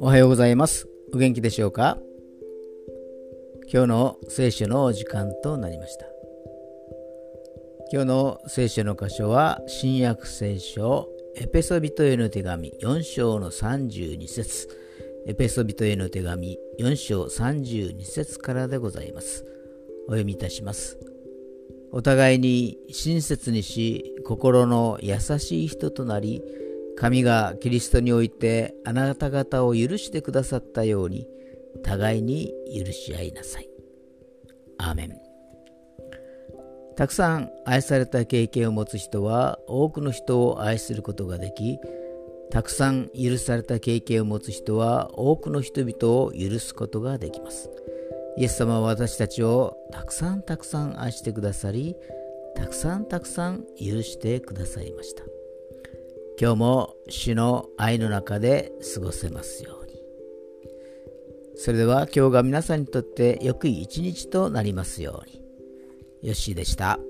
おはようございます。お元気でしょうか？今日の聖書の時間となりました。今日の聖書の箇所は新約聖書エペソビトへの手紙4章の32節。エペソビトへの手紙4章32節からでございます。お読みいたします。お互いに親切にし心の優しい人となり神がキリストにおいてあなた方を許してくださったように互いに許し合いなさい。アーメン。たくさん愛された経験を持つ人は多くの人を愛することができ、たくさん許された経験を持つ人は多くの人々を許すことができます。イエス様は私たちをたくさんたくさん愛してくださり、たくさんたくさん許してくださいました。今日も主の愛の中で過ごせますように。それでは今日が皆さんにとって良い一日となりますように。よッしーでした。